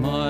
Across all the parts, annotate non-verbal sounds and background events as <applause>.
my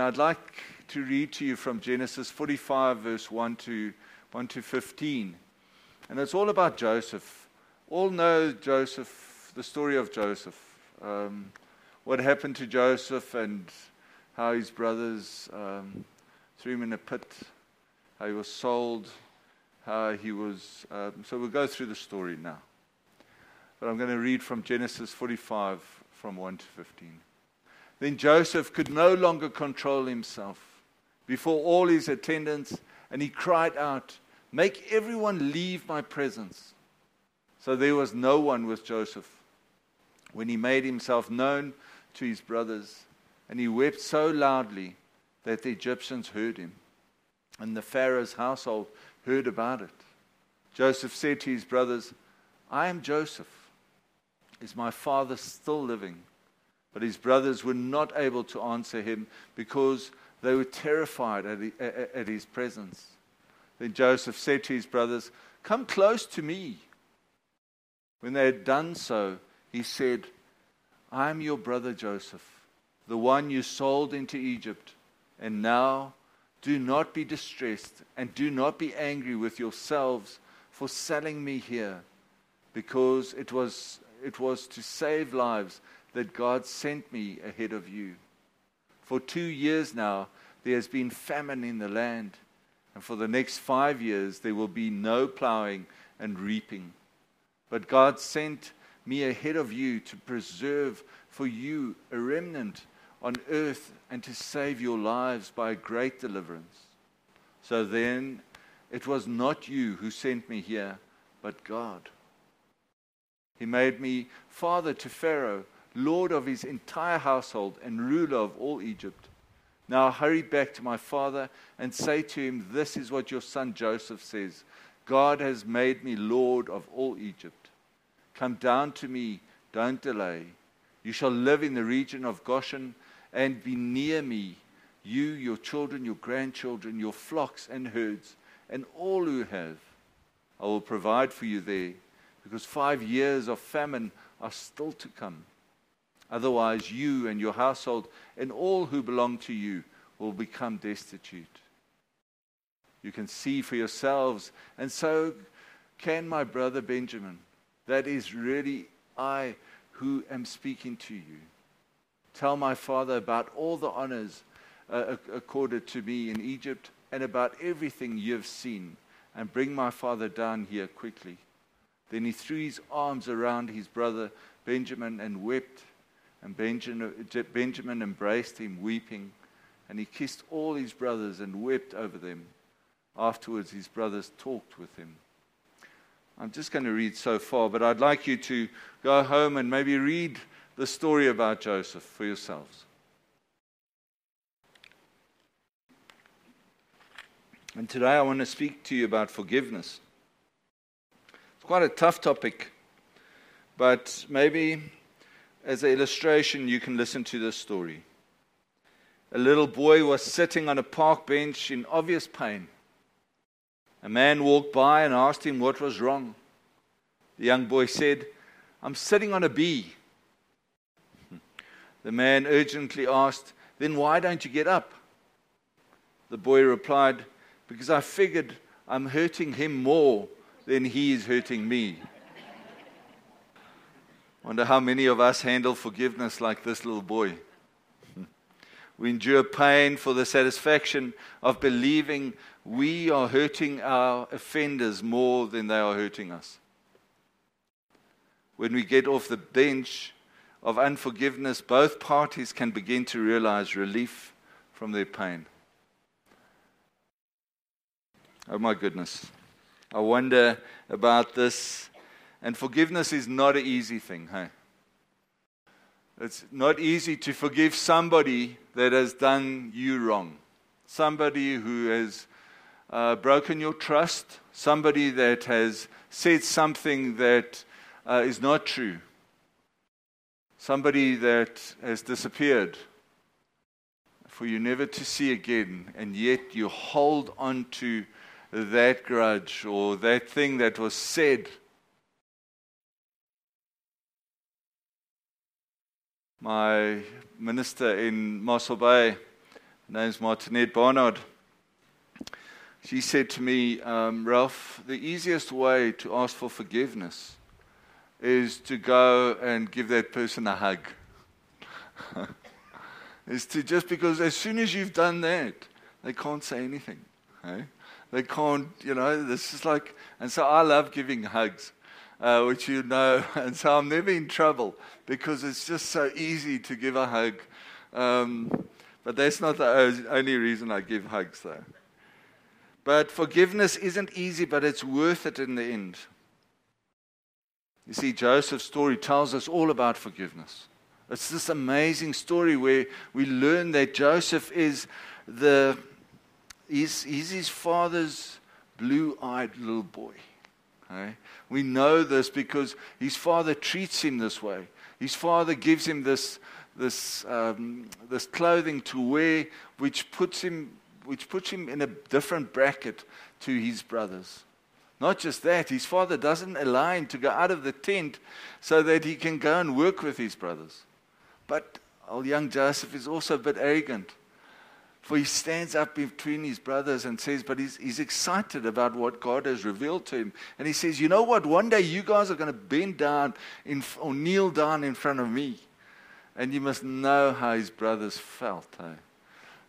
And I'd like to read to you from Genesis 45, verse 1 to, 1 to 15. And it's all about Joseph. All know Joseph, the story of Joseph. Um, what happened to Joseph and how his brothers um, threw him in a pit, how he was sold, how he was. Um, so we'll go through the story now. But I'm going to read from Genesis 45, from 1 to 15. Then Joseph could no longer control himself before all his attendants, and he cried out, Make everyone leave my presence. So there was no one with Joseph when he made himself known to his brothers, and he wept so loudly that the Egyptians heard him, and the Pharaoh's household heard about it. Joseph said to his brothers, I am Joseph. Is my father still living? But his brothers were not able to answer him because they were terrified at, his presence. Then Joseph said to his brothers, Come close to me. When they had done so, he said, I am your brother Joseph, the one you sold into Egypt. And now do not be distressed and do not be angry with yourselves for selling me here, because it was, it was to save lives that God sent me ahead of you. For two years now, there has been famine in the land, and for the next five years, there will be no plowing and reaping. But God sent me ahead of you to preserve for you a remnant on earth and to save your lives by a great deliverance. So then, it was not you who sent me here, but God. He made me father to Pharaoh, lord of his entire household, and ruler of all Egypt. Now hurry back to my father and say to him, This is what your son Joseph says God has made me lord of all Egypt. Come down to me, don't delay. You shall live in the region of Goshen and be near me, you, your children, your grandchildren, your flocks and herds, and all who have. I will provide for you there, because five years of famine are still to come. Otherwise, you and your household and all who belong to you will become destitute. You can see for yourselves, and so can my brother Benjamin. That is really I who am speaking to you. Tell my father about all the honors uh, accorded to me in Egypt and about everything you have seen, and bring my father down here quickly. Then he threw his arms around his brother Benjamin and wept. And Benjamin, embraced him, weeping. And he kissed all his brothers and wept over them. Afterwards, his brothers talked with him. I'm just going to read so far, but I'd like you to go home and maybe read the story about Joseph for yourselves. And today I want to speak to you about forgiveness. It's quite a tough topic, but maybe as an illustration, you can listen to this story. A little boy was sitting on a park bench in obvious pain. A man walked by and asked him what was wrong. The young boy said, I'm sitting on a bee. <laughs> The man urgently asked, Then why don't you get up? The boy replied, Because I figured I'm hurting him more than he is hurting me. Wonder how many of us handle forgiveness like this little boy. We endure pain for the satisfaction of believing we are hurting our offenders more than they are hurting us. When we get off the bench of unforgiveness, both parties can begin to realize relief from their pain. Oh my goodness. I wonder about this. And forgiveness is not an easy thing, hey? It's not easy to forgive somebody that has done you wrong, somebody who has uh, broken your trust, somebody that has said something that uh, is not true, somebody that has disappeared for you never to see again, and yet you hold on to that grudge or that thing that was said. My minister in Mossel Bay, her name's Martinette Barnard, she said to me, um, Ralph, the easiest way to ask for forgiveness is to go and give that person a hug. <laughs> is to just because as soon as you've done that, they can't say anything. Eh? They can't, you know, this is like, and so I love giving hugs, uh, which you know, <laughs> and so I'm never in trouble because it's just so easy to give a hug. Um, but that's not the only reason I give hugs, though. But forgiveness isn't easy, but it's worth it in the end. You see, Joseph's story tells us all about forgiveness. It's this amazing story where we learn that Joseph is the he's, he's his father's blue-eyed little boy. Okay? We know this because his father treats him this way. His father gives him this, this, um, this clothing to wear, which puts him which puts him in a different bracket to his brothers. Not just that, his father doesn't allow him to go out of the tent so that he can go and work with his brothers. But old young Joseph is also a bit arrogant. For he stands up between his brothers and says, but he's, he's excited about what God has revealed to him. And he says, You know what? One day you guys are going to bend down in, or kneel down in front of me. And you must know how his brothers felt. Eh?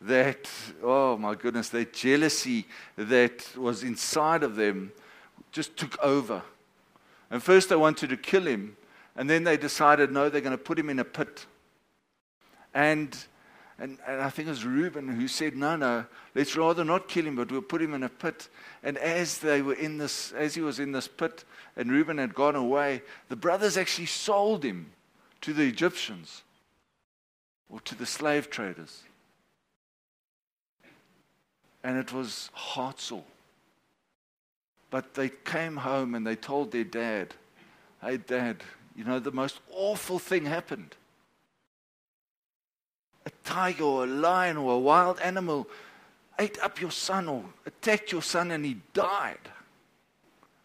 that, oh my goodness, that jealousy that was inside of them just took over. And first they wanted to kill him, and then they decided, no, they're going to put him in a pit. And, and, and I think it was Reuben who said, no, no, let's rather not kill him, but we'll put him in a pit. And as they were in this, as he was in this pit, and Reuben had gone away, the brothers actually sold him to the Egyptians or to the slave traders and it was heartsore. But they came home and they told their dad, Hey, dad, you know, the most awful thing happened. Tiger or a lion or a wild animal ate up your son or attacked your son and he died.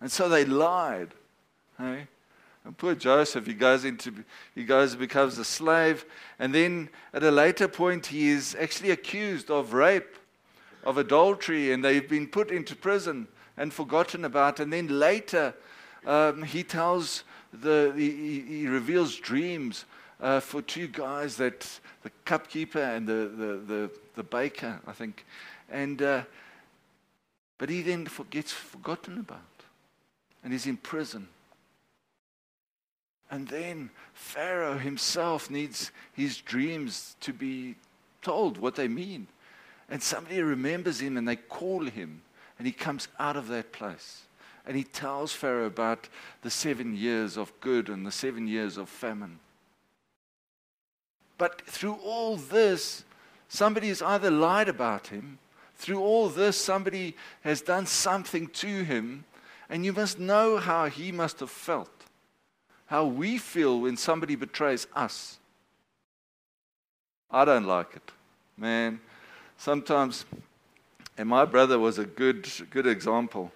And so they lied. Hey? And poor Joseph, he goes into he goes and becomes a slave, and then at a later point he is actually accused of rape of adultery and they've been put into prison and forgotten about. And then later, um, he tells the, he, he reveals dreams uh, for two guys that the cupkeeper and the, the, the, the baker, I think. And, uh, but he then gets forgotten about and he's in prison. And then Pharaoh himself needs his dreams to be told what they mean. And somebody remembers him and they call him, and he comes out of that place. And he tells Pharaoh about the seven years of good and the seven years of famine. But through all this, somebody has either lied about him, through all this, somebody has done something to him, and you must know how he must have felt, how we feel when somebody betrays us. I don't like it, man. Sometimes, and my brother was a good, good example.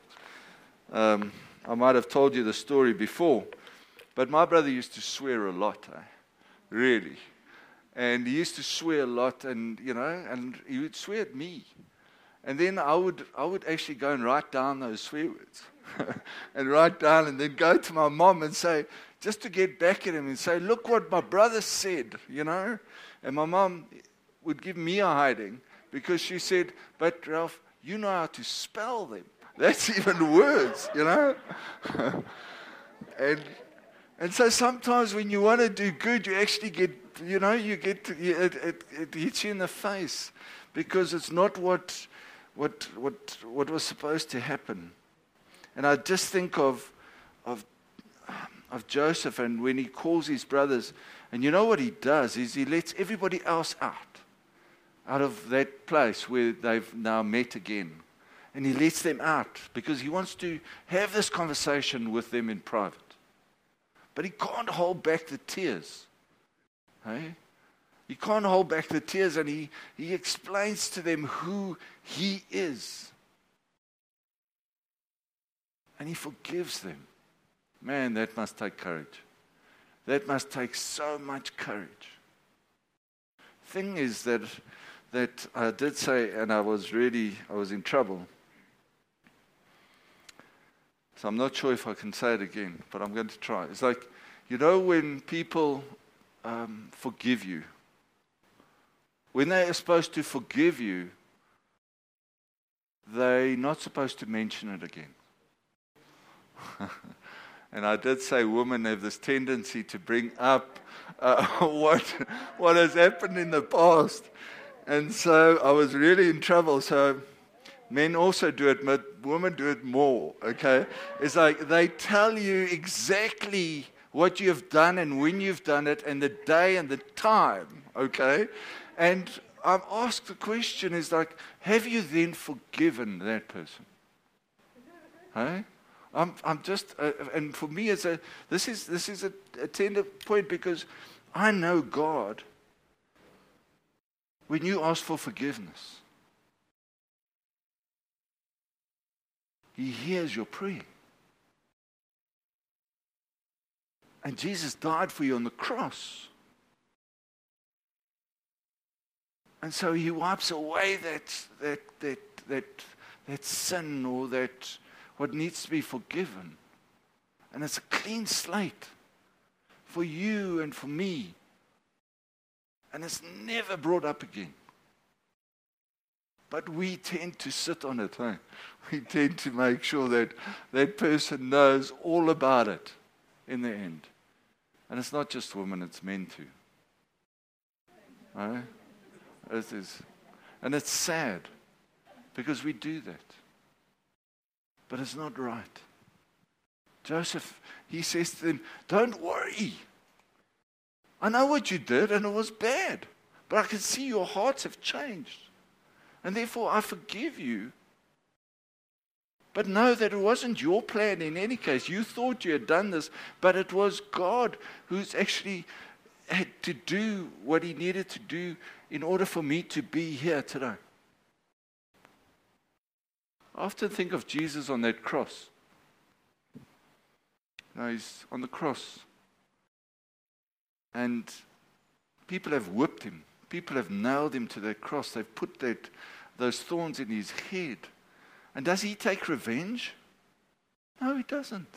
Um, I might have told you the story before, but my brother used to swear a lot, eh? really. And he used to swear a lot, and you know, and he would swear at me. And then I would, I would actually go and write down those swear words. <laughs> and write down and then go to my mom and say, just to get back at him and say, look what my brother said, you know? And my mom would give me a hiding because she said, but Ralph, you know how to spell them. <laughs> That's even worse, you know? <laughs> and, and so sometimes when you want to do good, you actually get, you know, you get, it, it, it hits you in the face because it's not what, what, what, what was supposed to happen. And I just think of, of, of Joseph and when he calls his brothers, and you know what he does is he lets everybody else out, out of that place where they've now met again. And he lets them out because he wants to have this conversation with them in private. But he can't hold back the tears. Hey? He can't hold back the tears and he, he explains to them who he is and he forgives them. Man, that must take courage. That must take so much courage. Thing is that that I did say, and I was really I was in trouble. So I'm not sure if I can say it again, but I'm going to try. It's like, you know, when people um, forgive you, when they are supposed to forgive you, they're not supposed to mention it again. <laughs> and I did say women have this tendency to bring up uh, <laughs> what, what has happened in the past. And so I was really in trouble. So men also do it, but women do it more, okay? It's like they tell you exactly what you have done and when you've done it and the day and the time, okay? And I'm asked the question is like, have you then forgiven that person? Hey? I'm, I'm just, uh, and for me, it's a, this is, this is a, a tender point because I know God. When you ask for forgiveness, He hears your prayer. And Jesus died for you on the cross. And so he wipes away that, that, that, that, that sin or that, what needs to be forgiven. And it's a clean slate for you and for me. And it's never brought up again. But we tend to sit on it. Huh? <laughs> We tend to make sure that that person knows all about it in the end. And it's not just women, it's men too. Right? It is. And it's sad because we do that but it's not right. Joseph, he says to them, Don't worry. I know what you did, and it was bad, but I can see your hearts have changed. And therefore, I forgive you. But know that it wasn't your plan in any case. You thought you had done this, but it was God who's actually had to do what he needed to do in order for me to be here today. I often think of Jesus on that cross. Now he's on the cross. And people have whipped him. People have nailed him to that cross. They've put that, those thorns in his head. And does he take revenge? No, he doesn't.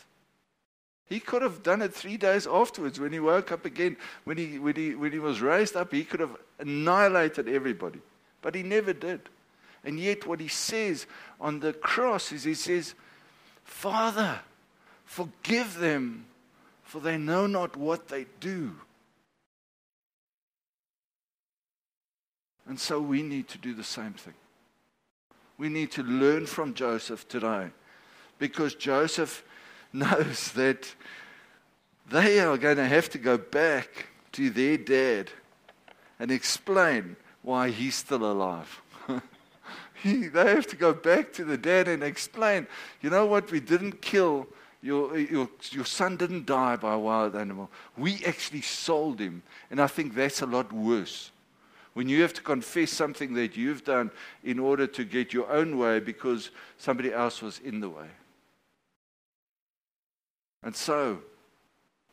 He could have done it three days afterwards when he woke up again. When he, when he, when he was raised up, he could have annihilated everybody. But he never did. And yet, what he says on the cross is he says, Father, forgive them, for they know not what they do. And so we need to do the same thing. We need to learn from Joseph today because Joseph <laughs> knows that they are going to have to go back to their dad and explain why he's still alive. <laughs> he, they have to go back to the dad and explain, you know what, we didn't kill, your, your, your son didn't die by a wild animal. We actually sold him. And I think that's a lot worse. When you have to confess something that you've done in order to get your own way because somebody else was in the way. And so,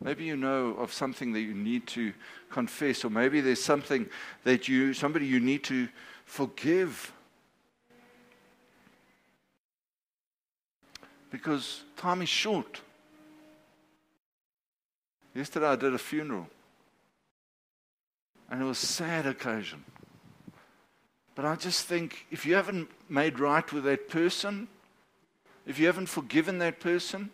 maybe you know of something that you need to confess, or maybe there's something that you, somebody you need to forgive. Because time is short. Yesterday I did a funeral. And it was a sad occasion. But I just think if you haven't made right with that person, if you haven't forgiven that person,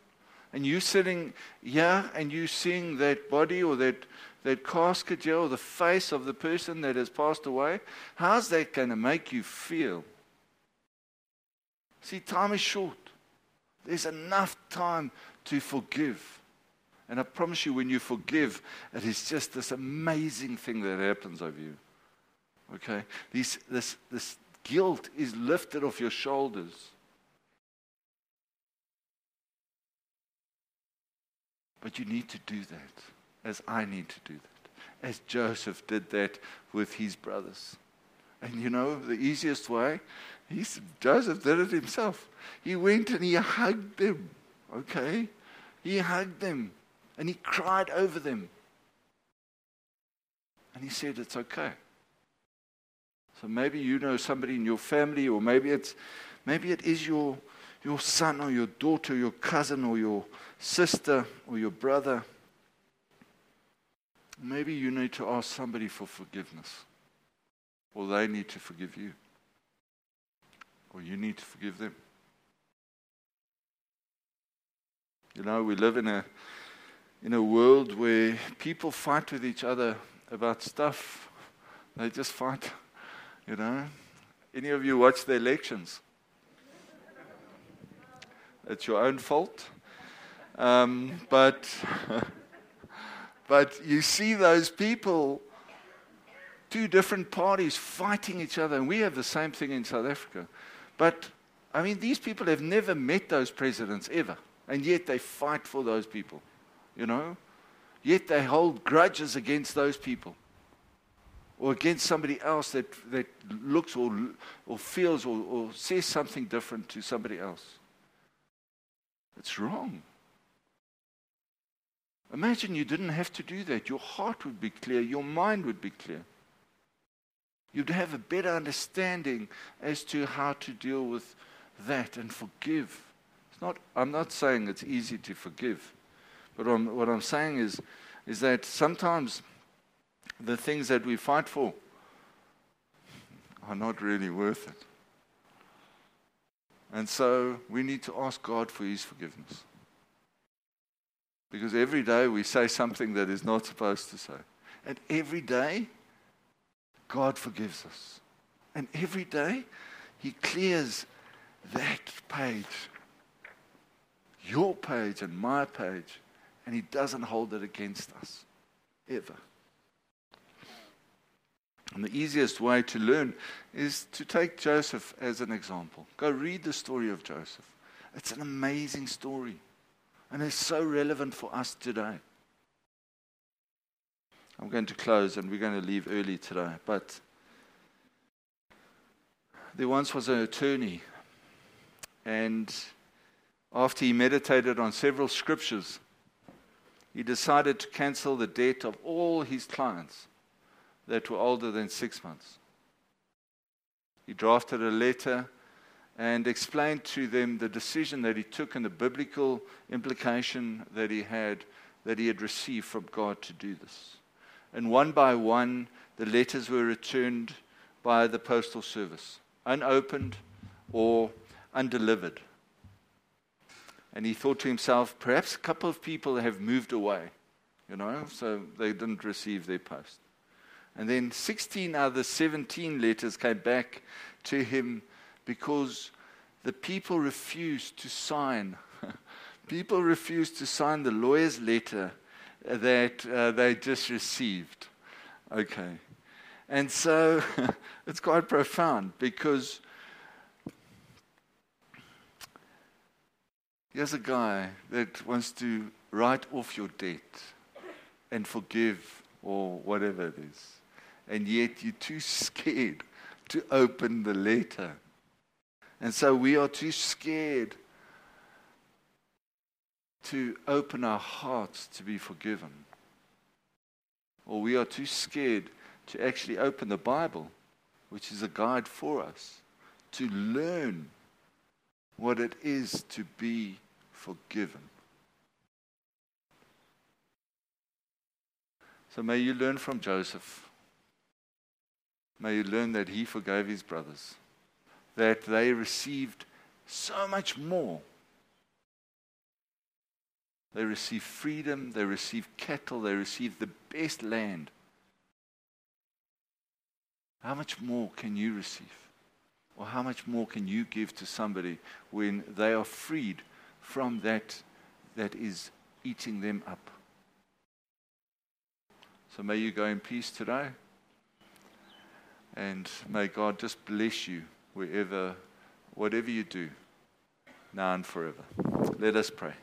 and you're sitting here and you seeing that body or that, that casket or the face of the person that has passed away, how's that going to make you feel? See, time is short. There's enough time to forgive. And I promise you, when you forgive, it is just this amazing thing that happens over you. Okay? This, this, this guilt is lifted off your shoulders. But you need to do that, as I need to do that, as Joseph did that with his brothers. And you know, the easiest way, he's, Joseph did it himself. He went and he hugged them, okay? He hugged them and he cried over them. And he said, It's okay. So maybe you know somebody in your family, or maybe it's maybe it is your your son or your daughter, your cousin or your sister or your brother. Maybe you need to ask somebody for forgiveness. Or they need to forgive you. Or you need to forgive them. You know, we live in a in a world where people fight with each other about stuff. They just fight, you know. Any of you watch the elections? It's your own fault. Um, but, <laughs> but you see those people, two different parties fighting each other, and we have the same thing in South Africa. But, I mean, these people have never met those presidents ever, and yet they fight for those people, you know? Yet they hold grudges against those people or against somebody else that, that looks or, or feels or, or says something different to somebody else. It's wrong. Imagine you didn't have to do that. Your heart would be clear, your mind would be clear. You'd have a better understanding as to how to deal with that and forgive. It's not, I'm not saying it's easy to forgive, but I'm, what I'm saying is, is that sometimes the things that we fight for are not really worth it. And so we need to ask God for His forgiveness. Because every day we say something that is not supposed to say. And every day, God forgives us. And every day, He clears that page, your page and my page, and He doesn't hold it against us, ever. And the easiest way to learn is to take Joseph as an example. Go read the story of Joseph. It's an amazing story. And it's so relevant for us today. I'm going to close and we're going to leave early today. But there once was an attorney, and after he meditated on several scriptures, he decided to cancel the debt of all his clients that were older than six months. He drafted a letter and explained to them the decision that he took and the biblical implication that he had that he had received from God to do this. And one by one, the letters were returned by the postal service, unopened or undelivered. And he thought to himself, perhaps a couple of people have moved away, you know, so they didn't receive their post. And then 16 out other 17 letters came back to him because the people refused to sign. <laughs> people refused to sign the lawyer's letter that uh, they just received. Okay. And so <laughs> it's quite profound because Here's a guy that wants to write off your debt and forgive or whatever it is. And yet you're too scared to open the letter. And so we are too scared to open our hearts to be forgiven. Or we are too scared to actually open the Bible, which is a guide for us, to learn what it is to be forgiven. So may you learn from Joseph. May you learn that he forgave his brothers, that they received so much more. They received freedom, they received cattle, they received the best land. How much more can you receive? Or how much more can you give to somebody when they are freed from that that is eating them up? So may you go in peace today. And may God just bless you wherever, whatever you do, now and forever. Let us pray.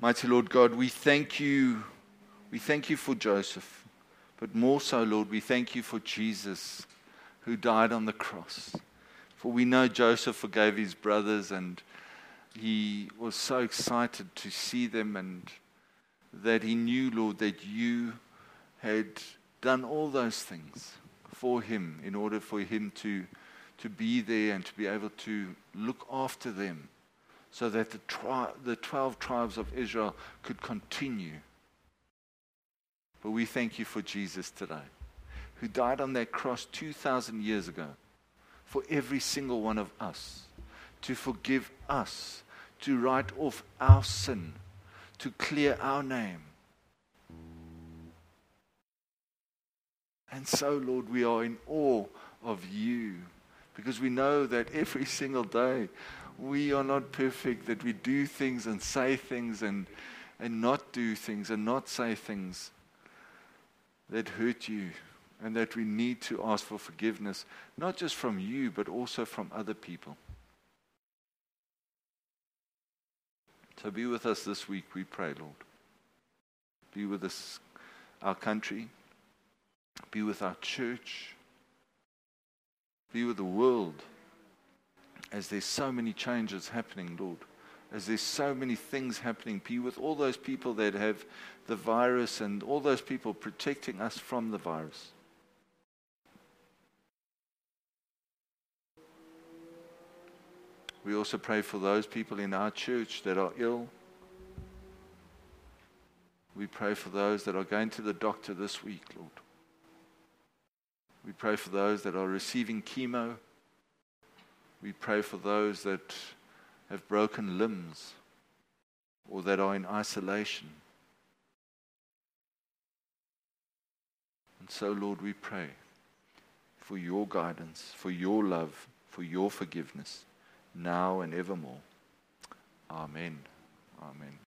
Mighty Lord God, we thank you. We thank you for Joseph. But more so, Lord, we thank you for Jesus who died on the cross. For we know Joseph forgave his brothers and he was so excited to see them and that he knew, Lord, that you had done all those things for him in order for him to, to be there and to be able to look after them so that the, tri- the 12 tribes of Israel could continue. But we thank you for Jesus today, who died on that cross 2,000 years ago for every single one of us, to forgive us, to write off our sin, to clear our name. And so, Lord, we are in awe of you because we know that every <laughs> single day we are not perfect, that we do things and say things and, and not do things and not say things that hurt you and that we need to ask for forgiveness, not just from you, but also from other people. So be with us this week, we pray, Lord. Be with us, our country. Be with our church. Be with the world as there's so many changes happening, Lord. As there's so many things happening. Be with all those people that have the virus and all those people protecting us from the virus. We also pray for those people in our church that are ill. We pray for those that are going to the doctor this week, Lord. We pray for those that are receiving chemo. We pray for those that have broken limbs or that are in isolation. And so, Lord, we pray for your guidance, for your love, for your forgiveness, now and evermore. Amen. Amen.